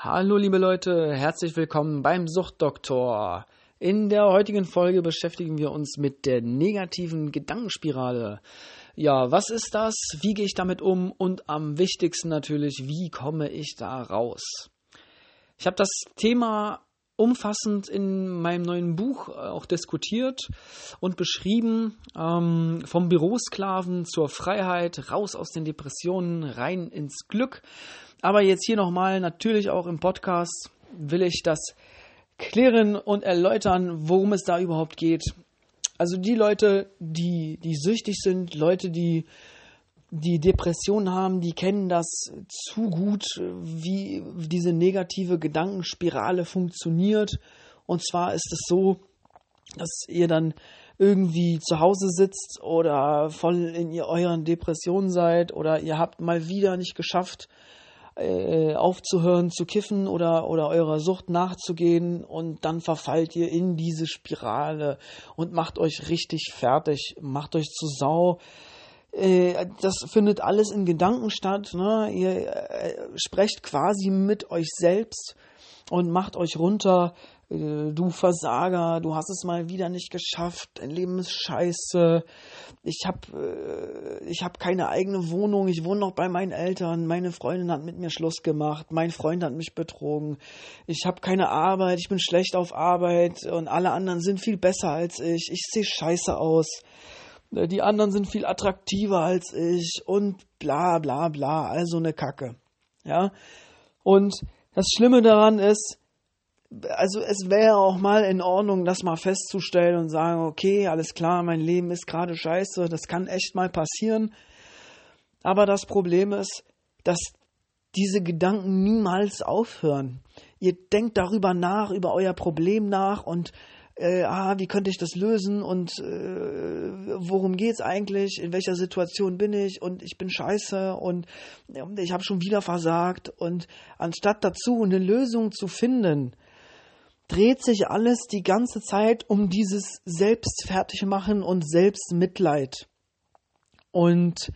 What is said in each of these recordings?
Hallo liebe Leute, herzlich willkommen beim Suchtdoktor. In der heutigen Folge beschäftigen wir uns mit der negativen Gedankenspirale. Ja, was ist das? Wie gehe ich damit um? Und am wichtigsten natürlich, wie komme ich da raus? Ich habe das Thema umfassend in meinem neuen Buch äh, auch diskutiert und beschrieben, ähm, vom Bürosklaven zur Freiheit, raus aus den Depressionen, rein ins Glück. Aber jetzt hier nochmal, natürlich auch im Podcast, will ich das klären und erläutern, worum es da überhaupt geht. Also die Leute, die, die süchtig sind, Leute, die die Depression haben, die kennen das zu gut, wie diese negative Gedankenspirale funktioniert. Und zwar ist es so, dass ihr dann irgendwie zu Hause sitzt oder voll in euren Depressionen seid oder ihr habt mal wieder nicht geschafft, äh, aufzuhören zu kiffen oder, oder eurer Sucht nachzugehen und dann verfallt ihr in diese Spirale und macht euch richtig fertig, macht euch zu Sau. Äh, das findet alles in Gedanken statt. Ne? Ihr äh, sprecht quasi mit euch selbst und macht euch runter du Versager, du hast es mal wieder nicht geschafft, dein Leben ist scheiße, ich habe äh, ich hab keine eigene Wohnung, ich wohne noch bei meinen Eltern, meine Freundin hat mit mir Schluss gemacht, mein Freund hat mich betrogen, ich habe keine Arbeit, ich bin schlecht auf Arbeit und alle anderen sind viel besser als ich, ich sehe scheiße aus, äh, die anderen sind viel attraktiver als ich und bla bla bla, also eine Kacke. Ja? Und das Schlimme daran ist, also es wäre auch mal in Ordnung, das mal festzustellen und sagen, okay, alles klar, mein Leben ist gerade scheiße, das kann echt mal passieren. Aber das Problem ist, dass diese Gedanken niemals aufhören. Ihr denkt darüber nach, über euer Problem nach und äh, ah, wie könnte ich das lösen und äh, worum geht's eigentlich, in welcher Situation bin ich und ich bin scheiße und ich habe schon wieder versagt und anstatt dazu eine Lösung zu finden, dreht sich alles die ganze Zeit um dieses Selbstfertigmachen und Selbstmitleid. Und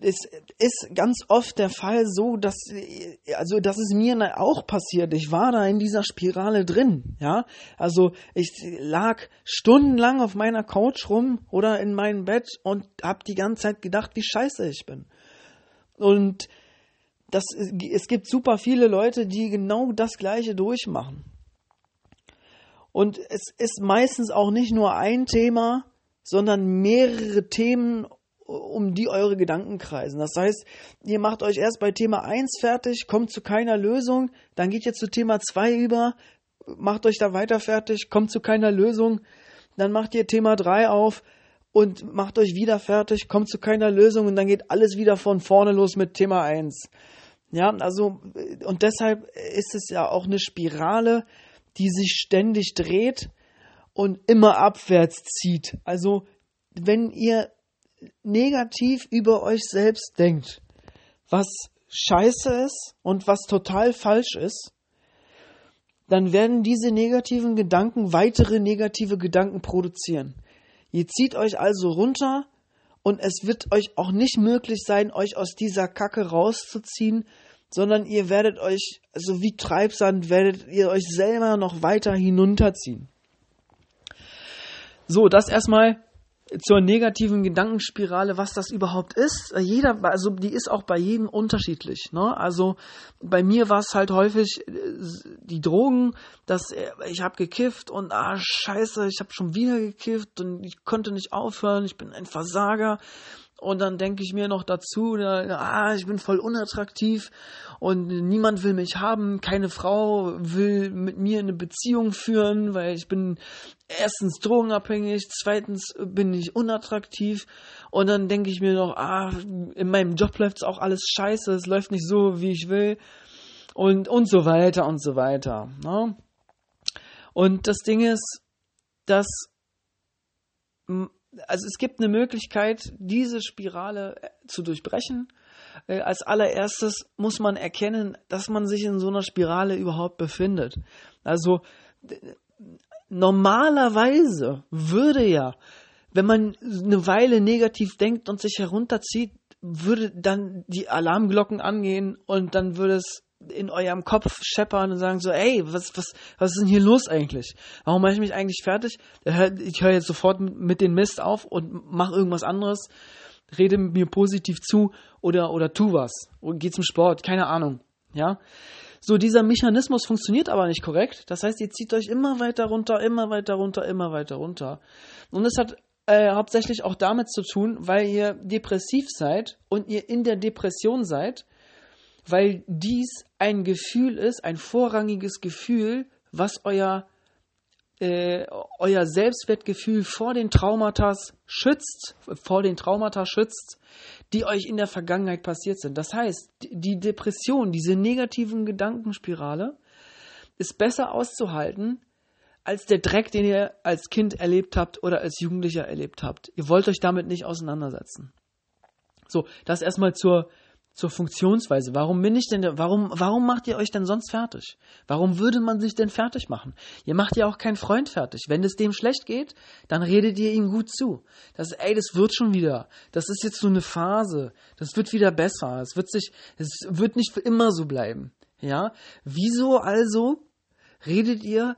es ist ganz oft der Fall so, dass, also, dass es mir auch passiert. Ich war da in dieser Spirale drin, ja. Also, ich lag stundenlang auf meiner Couch rum oder in meinem Bett und hab die ganze Zeit gedacht, wie scheiße ich bin. Und das, es gibt super viele Leute, die genau das Gleiche durchmachen. Und es ist meistens auch nicht nur ein Thema, sondern mehrere Themen, um die eure Gedanken kreisen. Das heißt, ihr macht euch erst bei Thema 1 fertig, kommt zu keiner Lösung, dann geht ihr zu Thema 2 über, macht euch da weiter fertig, kommt zu keiner Lösung, dann macht ihr Thema 3 auf, und macht euch wieder fertig, kommt zu keiner Lösung und dann geht alles wieder von vorne los mit Thema 1. Ja, also, und deshalb ist es ja auch eine Spirale, die sich ständig dreht und immer abwärts zieht. Also, wenn ihr negativ über euch selbst denkt, was scheiße ist und was total falsch ist, dann werden diese negativen Gedanken weitere negative Gedanken produzieren. Ihr zieht euch also runter und es wird euch auch nicht möglich sein, euch aus dieser Kacke rauszuziehen, sondern ihr werdet euch, also wie Treibsand, werdet ihr euch selber noch weiter hinunterziehen. So, das erstmal zur negativen Gedankenspirale, was das überhaupt ist. Jeder, also die ist auch bei jedem unterschiedlich. Ne? Also bei mir war es halt häufig äh, die Drogen, dass äh, ich habe gekifft und ah scheiße, ich habe schon wieder gekifft und ich konnte nicht aufhören, ich bin ein Versager. Und dann denke ich mir noch dazu, ah, ich bin voll unattraktiv und niemand will mich haben, keine Frau will mit mir eine Beziehung führen, weil ich bin erstens drogenabhängig, zweitens bin ich unattraktiv und dann denke ich mir noch, ah, in meinem Job läuft es auch alles scheiße, es läuft nicht so, wie ich will und, und so weiter und so weiter. Ne? Und das Ding ist, dass also es gibt eine Möglichkeit, diese Spirale äh, zu durchbrechen. Äh, als allererstes muss man erkennen, dass man sich in so einer Spirale überhaupt befindet. Also normalerweise würde ja, wenn man eine Weile negativ denkt und sich herunterzieht, würde dann die Alarmglocken angehen und dann würde es in eurem Kopf scheppern und sagen so, ey, was, was, was ist denn hier los eigentlich? Warum mache ich mich eigentlich fertig? Ich höre jetzt sofort mit den Mist auf und mache irgendwas anderes, rede mir positiv zu oder, oder tu was. Und geh zum Sport, keine Ahnung. Ja. So, dieser Mechanismus funktioniert aber nicht korrekt. Das heißt, ihr zieht euch immer weiter runter, immer weiter runter, immer weiter runter. Und es hat äh, hauptsächlich auch damit zu tun, weil ihr depressiv seid und ihr in der Depression seid, weil dies ein Gefühl ist, ein vorrangiges Gefühl, was euer, äh, euer Selbstwertgefühl vor den Traumata schützt, vor den Traumata schützt, die euch in der Vergangenheit passiert sind. Das heißt, die Depression, diese negativen Gedankenspirale, ist besser auszuhalten als der Dreck, den ihr als Kind erlebt habt oder als Jugendlicher erlebt habt. Ihr wollt euch damit nicht auseinandersetzen. So, das erstmal zur, zur Funktionsweise. Warum bin ich denn, warum, warum macht ihr euch denn sonst fertig? Warum würde man sich denn fertig machen? Ihr macht ja auch keinen Freund fertig. Wenn es dem schlecht geht, dann redet ihr ihm gut zu. Das, ey, das wird schon wieder. Das ist jetzt so eine Phase. Das wird wieder besser. Es wird sich, es wird nicht für immer so bleiben. Ja? Wieso also redet ihr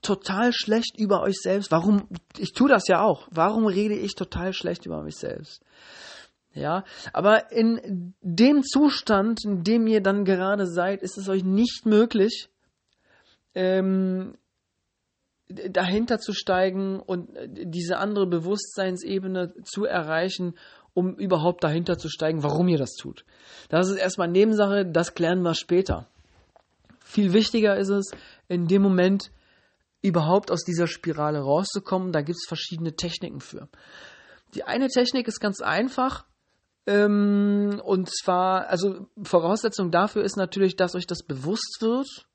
total schlecht über euch selbst? Warum, ich tue das ja auch. Warum rede ich total schlecht über mich selbst? Ja, aber in dem Zustand, in dem ihr dann gerade seid, ist es euch nicht möglich, ähm, dahinter zu steigen und diese andere Bewusstseinsebene zu erreichen, um überhaupt dahinter zu steigen, warum ihr das tut. Das ist erstmal Nebensache, das klären wir später. Viel wichtiger ist es, in dem Moment überhaupt aus dieser Spirale rauszukommen. Da gibt es verschiedene Techniken für. Die eine Technik ist ganz einfach, ähm, und zwar, also Voraussetzung dafür ist natürlich, dass euch das bewusst wird,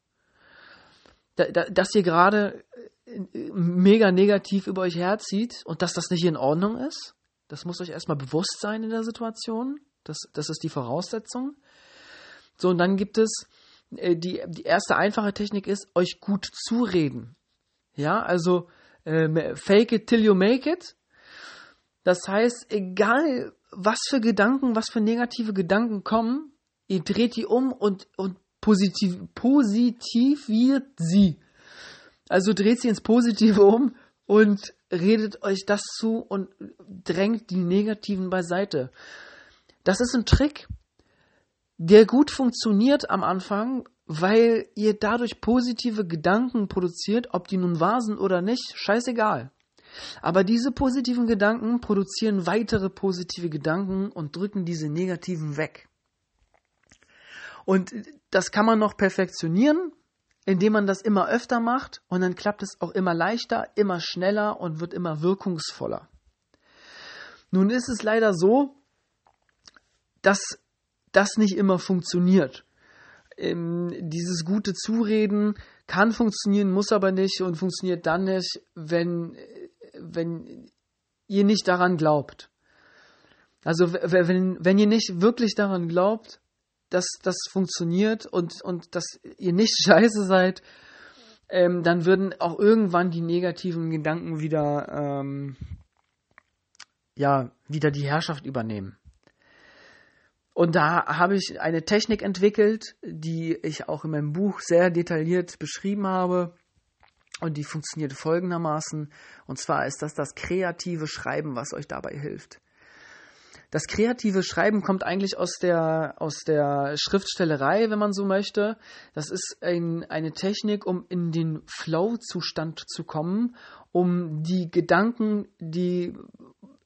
da, da, dass ihr gerade äh, mega negativ über euch herzieht und dass das nicht in Ordnung ist. Das muss euch erstmal bewusst sein in der Situation. Das, das ist die Voraussetzung. So, und dann gibt es äh, die, die erste einfache Technik ist, euch gut zureden. Ja, also äh, fake it till you make it. Das heißt, egal was für Gedanken, was für negative Gedanken kommen, ihr dreht die um und, und positiv, positiviert sie. Also dreht sie ins Positive um und redet euch das zu und drängt die negativen beiseite. Das ist ein Trick, der gut funktioniert am Anfang, weil ihr dadurch positive Gedanken produziert, ob die nun wahr sind oder nicht, scheißegal. Aber diese positiven Gedanken produzieren weitere positive Gedanken und drücken diese negativen weg. Und das kann man noch perfektionieren, indem man das immer öfter macht und dann klappt es auch immer leichter, immer schneller und wird immer wirkungsvoller. Nun ist es leider so, dass das nicht immer funktioniert. Ähm, dieses gute Zureden kann funktionieren, muss aber nicht und funktioniert dann nicht, wenn wenn ihr nicht daran glaubt. Also wenn, wenn ihr nicht wirklich daran glaubt, dass das funktioniert und, und dass ihr nicht scheiße seid, ähm, dann würden auch irgendwann die negativen Gedanken wieder, ähm, ja, wieder die Herrschaft übernehmen. Und da habe ich eine Technik entwickelt, die ich auch in meinem Buch sehr detailliert beschrieben habe. Und die funktioniert folgendermaßen. Und zwar ist das das kreative Schreiben, was euch dabei hilft. Das kreative Schreiben kommt eigentlich aus der, aus der Schriftstellerei, wenn man so möchte. Das ist ein, eine Technik, um in den Flow-Zustand zu kommen, um die Gedanken, die,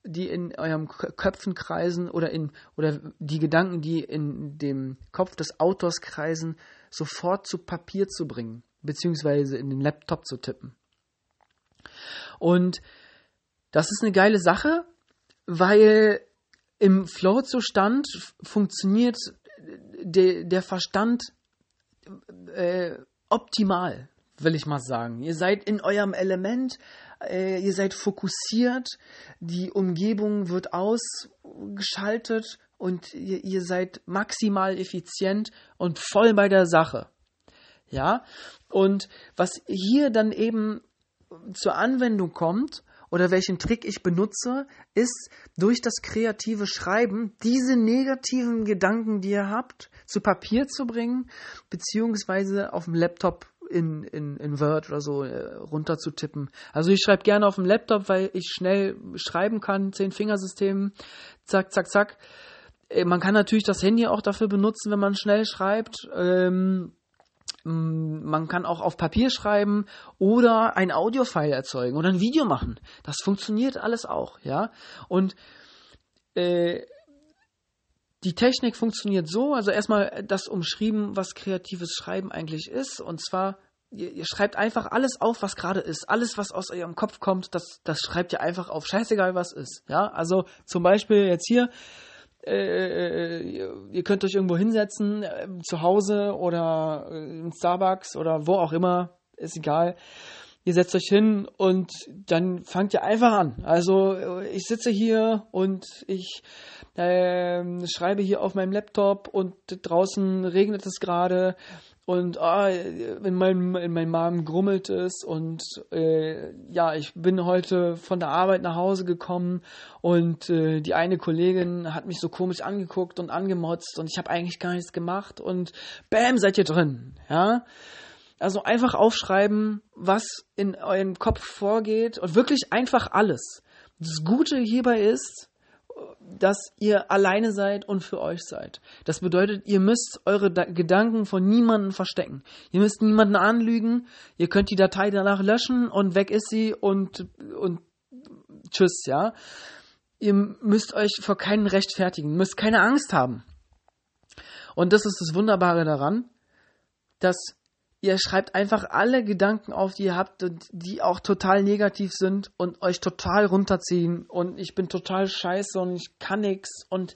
die in eurem Köpfen kreisen oder in, oder die Gedanken, die in dem Kopf des Autors kreisen, sofort zu Papier zu bringen beziehungsweise in den Laptop zu tippen. Und das ist eine geile Sache, weil im Flow-Zustand funktioniert de, der Verstand äh, optimal, will ich mal sagen. Ihr seid in eurem Element, äh, ihr seid fokussiert, die Umgebung wird ausgeschaltet und ihr, ihr seid maximal effizient und voll bei der Sache. Ja, und was hier dann eben zur Anwendung kommt oder welchen Trick ich benutze, ist durch das kreative Schreiben diese negativen Gedanken, die ihr habt, zu Papier zu bringen, beziehungsweise auf dem Laptop in, in, in Word oder so äh, runter zu tippen. Also ich schreibe gerne auf dem Laptop, weil ich schnell schreiben kann, zehn Fingersystem, zack, zack, zack. Äh, man kann natürlich das Handy auch dafür benutzen, wenn man schnell schreibt. Ähm, man kann auch auf Papier schreiben oder ein Audiofile erzeugen oder ein Video machen. Das funktioniert alles auch, ja. Und äh, die Technik funktioniert so, also erstmal das umschrieben, was kreatives Schreiben eigentlich ist. Und zwar, ihr, ihr schreibt einfach alles auf, was gerade ist. Alles, was aus eurem Kopf kommt, das, das schreibt ihr einfach auf. Scheißegal, was ist. Ja, also zum Beispiel jetzt hier, äh, ihr könnt euch irgendwo hinsetzen, äh, zu Hause oder äh, in Starbucks oder wo auch immer, ist egal. Ihr setzt euch hin und dann fangt ihr einfach an. Also äh, ich sitze hier und ich äh, schreibe hier auf meinem Laptop und draußen regnet es gerade und ah, in, meinem, in meinem Magen grummelt es und äh, ja, ich bin heute von der Arbeit nach Hause gekommen und äh, die eine Kollegin hat mich so komisch angeguckt und angemotzt und ich habe eigentlich gar nichts gemacht und bam, seid ihr drin, ja. Also einfach aufschreiben, was in eurem Kopf vorgeht und wirklich einfach alles. Das Gute hierbei ist, dass ihr alleine seid und für euch seid. Das bedeutet, ihr müsst eure da Gedanken von niemandem verstecken. Ihr müsst niemanden anlügen. Ihr könnt die Datei danach löschen und weg ist sie und, und tschüss, ja. Ihr müsst euch vor keinen rechtfertigen, müsst keine Angst haben. Und das ist das Wunderbare daran, dass ihr schreibt einfach alle Gedanken auf, die ihr habt und die auch total negativ sind und euch total runterziehen und ich bin total scheiße und ich kann nichts und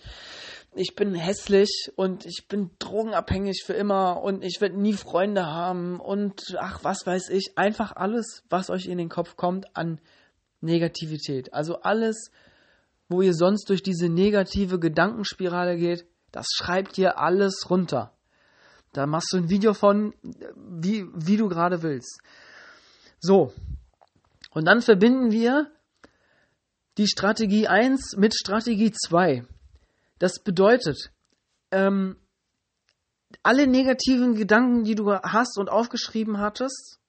ich bin hässlich und ich bin drogenabhängig für immer und ich werde nie Freunde haben und ach, was weiß ich, einfach alles, was euch in den Kopf kommt an Negativität. Also alles, wo ihr sonst durch diese negative Gedankenspirale geht, das schreibt ihr alles runter. Da machst du ein Video von, wie, wie du gerade willst. So. Und dann verbinden wir die Strategie 1 mit Strategie 2. Das bedeutet, ähm, alle negativen Gedanken, die du hast und aufgeschrieben hattest,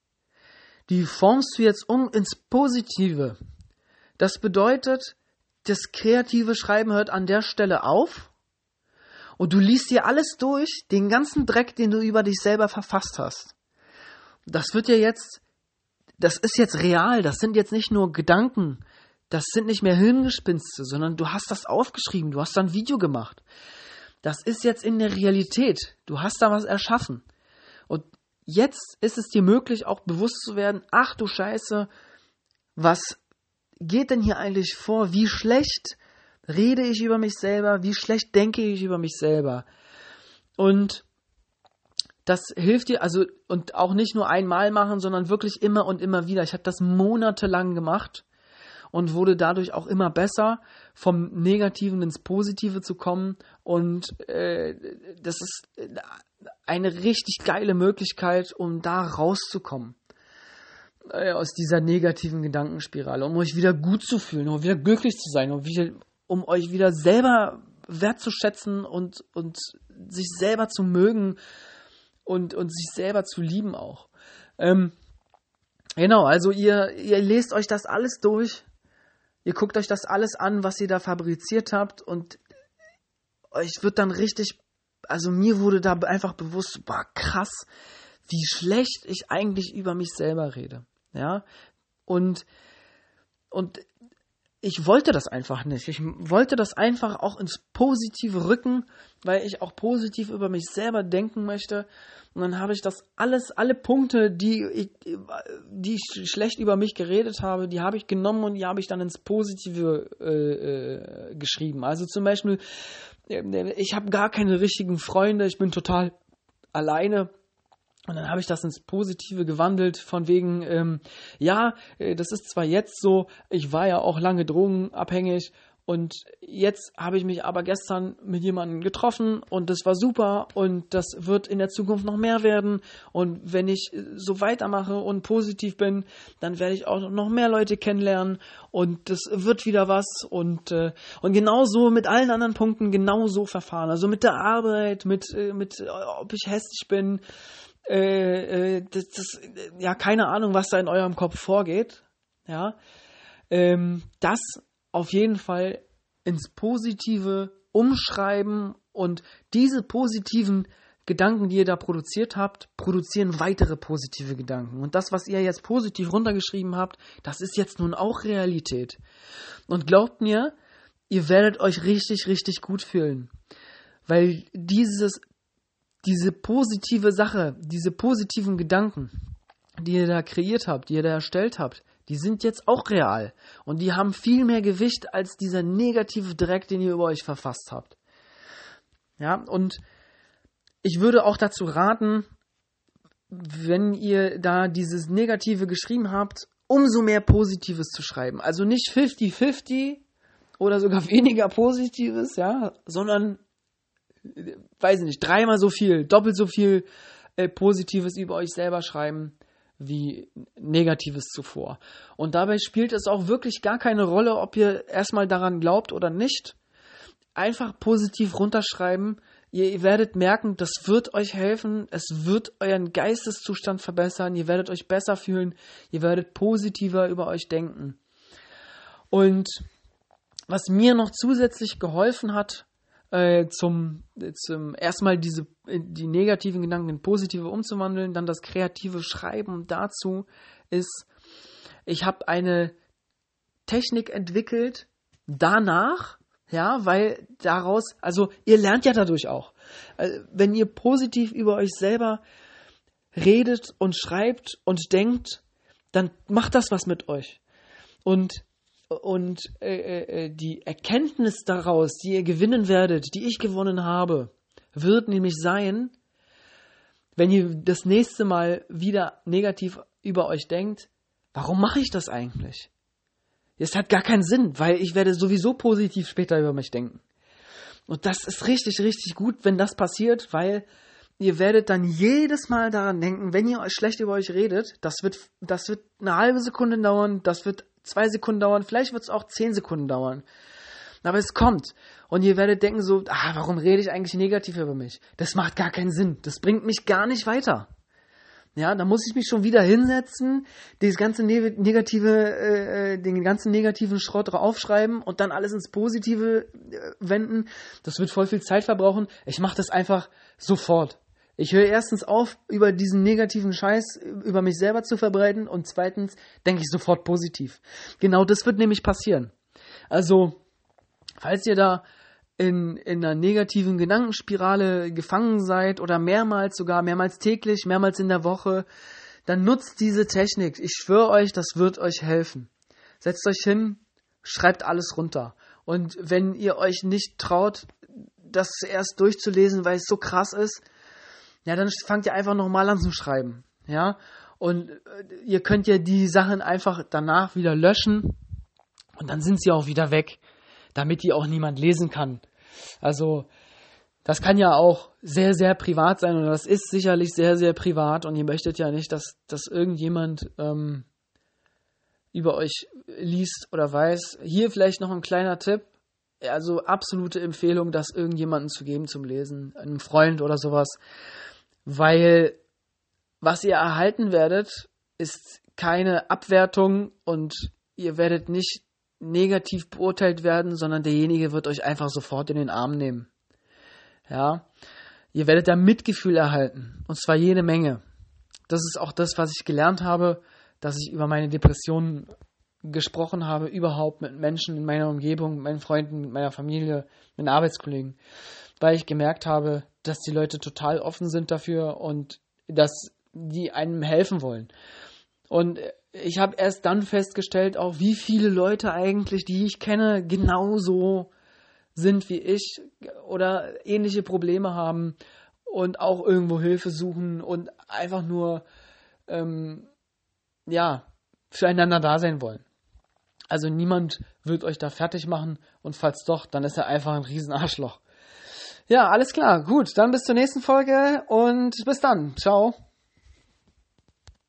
die formst du jetzt um ins Positive. Das bedeutet, das kreative Schreiben hört an der Stelle auf und du liest dir alles durch, den ganzen Dreck, den du über dich selber verfasst hast. Das wird ja jetzt, das ist jetzt real, das sind jetzt nicht nur Gedanken, das sind nicht mehr Hirngespinste, sondern du hast das aufgeschrieben, du hast da ein Video gemacht. Das ist jetzt in der Realität. Du hast da was erschaffen. Und jetzt ist es dir möglich, auch bewusst zu werden, ach du Scheiße, was geht denn hier eigentlich vor? Wie schlecht rede ich über mich selber, wie schlecht denke ich über mich selber. Und das hilft dir, also, und auch nicht nur einmal machen, sondern wirklich immer und immer wieder. Ich habe das monatelang gemacht und wurde dadurch auch immer besser, vom Negativen ins Positive zu kommen. Und äh, das ist eine richtig geile Möglichkeit, um da rauszukommen äh, aus dieser negativen Gedankenspirale, um euch wieder gut zu fühlen, um wieder glücklich zu sein, um wieder, um euch wieder selber wertzuschätzen und, und sich selber zu mögen und, und sich selber zu lieben auch. Ähm, genau, also ihr, ihr lest euch das alles durch, ihr guckt euch das alles an, was ihr da fabriziert habt und euch wird dann richtig, also mir wurde da einfach bewusst, boah, krass, wie schlecht ich eigentlich über mich selber rede. Ja, und, und ich wollte das einfach nicht. Ich wollte das einfach auch ins Positive rücken, weil ich auch positiv über mich selber denken möchte. Und dann habe ich das alles, alle Punkte, die ich, die ich schlecht über mich geredet habe, die habe ich genommen und die habe ich dann ins Positive äh, äh, geschrieben. Also zum Beispiel, äh, ich habe gar keine richtigen Freunde, ich bin total alleine. Und dann habe ich das ins Positive gewandelt, von wegen, ähm, ja, äh, das ist zwar jetzt so, ich war ja auch lange drogenabhängig Und jetzt habe ich mich aber gestern mit jemandem getroffen und das war super und das wird in der Zukunft noch mehr werden. Und wenn ich so weitermache und positiv bin, dann werde ich auch noch mehr Leute kennenlernen und das wird wieder was. Und, äh, und genauso mit allen anderen Punkten genauso verfahren. Also mit der Arbeit, mit, äh, mit äh, ob ich hässlich bin, äh, äh, das, das, ja, keine Ahnung, was da in eurem Kopf vorgeht. Ja, ähm, das auf jeden Fall ins Positive umschreiben und diese positiven Gedanken, die ihr da produziert habt, produzieren weitere positive Gedanken. Und das, was ihr jetzt positiv runtergeschrieben habt, das ist jetzt nun auch Realität. Und glaubt mir, ihr werdet euch richtig, richtig gut fühlen. Weil dieses, diese positive Sache, diese positiven Gedanken, die ihr da kreiert habt, die ihr da erstellt habt, die sind jetzt auch real. Und die haben viel mehr Gewicht als dieser negative Dreck, den ihr über euch verfasst habt. Ja, und ich würde auch dazu raten, wenn ihr da dieses Negative geschrieben habt, umso mehr Positives zu schreiben. Also nicht 50-50 oder sogar weniger Positives, ja, sondern, weiß ich nicht, dreimal so viel, doppelt so viel äh, Positives über euch selber schreiben wie Negatives zuvor. Und dabei spielt es auch wirklich gar keine Rolle, ob ihr erstmal daran glaubt oder nicht. Einfach positiv runterschreiben. Ihr werdet merken, das wird euch helfen. Es wird euren Geisteszustand verbessern. Ihr werdet euch besser fühlen. Ihr werdet positiver über euch denken. Und was mir noch zusätzlich geholfen hat, äh, zum, zum erstmal diese die negativen Gedanken in positive umzuwandeln, dann das kreative Schreiben dazu ist, ich habe eine Technik entwickelt danach, ja, weil daraus, also ihr lernt ja dadurch auch. Äh, wenn ihr positiv über euch selber redet und schreibt und denkt, dann macht das was mit euch. Und und äh, äh, äh, die Erkenntnis daraus, die ihr gewinnen werdet, die ich gewonnen habe, wird nämlich sein, wenn ihr das nächste Mal wieder negativ über euch denkt, warum mache ich das eigentlich? Es hat gar keinen Sinn, weil ich werde sowieso positiv später über mich denken. Und das ist richtig, richtig gut, wenn das passiert, weil ihr werdet dann jedes Mal daran denken, wenn ihr euch schlecht über euch redet, das wird, das wird eine halbe Sekunde dauern, das wird zwei Sekunden dauern, vielleicht wird es auch zehn Sekunden dauern. Aber es kommt. Und ihr werdet denken so, ah, warum rede ich eigentlich negativ über mich? Das macht gar keinen Sinn. Das bringt mich gar nicht weiter. Ja, da muss ich mich schon wieder hinsetzen, das ganze negative, äh, äh, den ganzen negativen Schrott aufschreiben und dann alles ins Positive äh, wenden. Das wird voll viel Zeit verbrauchen. Ich mache das einfach sofort. Ich höre erstens auf, über diesen negativen Scheiß über mich selber zu verbreiten und zweitens denke ich sofort positiv. Genau das wird nämlich passieren. Also, falls ihr da in, in einer negativen Gedankenspirale gefangen seid oder mehrmals sogar, mehrmals täglich, mehrmals in der Woche, dann nutzt diese Technik. Ich schwöre euch, das wird euch helfen. Setzt euch hin, schreibt alles runter. Und wenn ihr euch nicht traut, das erst durchzulesen, weil es so krass ist, ja, dann fangt ihr einfach nochmal an zu schreiben. Ja, und äh, ihr könnt ja die Sachen einfach danach wieder löschen und dann sind sie auch wieder weg, damit die auch niemand lesen kann. Also, das kann ja auch sehr, sehr privat sein und das ist sicherlich sehr, sehr privat und ihr möchtet ja nicht, dass, dass irgendjemand ähm, über euch liest oder weiß. Hier vielleicht noch ein kleiner Tipp. Also absolute Empfehlung, das irgendjemanden zu geben zum Lesen, einem Freund oder sowas weil was ihr erhalten werdet, ist keine Abwertung und ihr werdet nicht negativ beurteilt werden, sondern derjenige wird euch einfach sofort in den Arm nehmen. Ja, ihr werdet da Mitgefühl erhalten und zwar jede Menge. Das ist auch das, was ich gelernt habe, dass ich über meine Depressionen gesprochen habe, überhaupt mit Menschen in meiner Umgebung, mit meinen Freunden, mit meiner Familie, mit Arbeitskollegen, weil ich gemerkt habe, dass die Leute total offen sind dafür und dass die einem helfen wollen. Und ich habe erst dann festgestellt, auch wie viele Leute eigentlich, die ich kenne, genauso sind wie ich oder ähnliche Probleme haben und auch irgendwo Hilfe suchen und einfach nur ähm, ja füreinander da sein wollen. Also niemand wird euch da fertig machen und falls doch, dann ist er einfach ein Riesenarschloch. Ja, alles klar. Gut, dann bis zur nächsten Folge und bis dann. Ciao.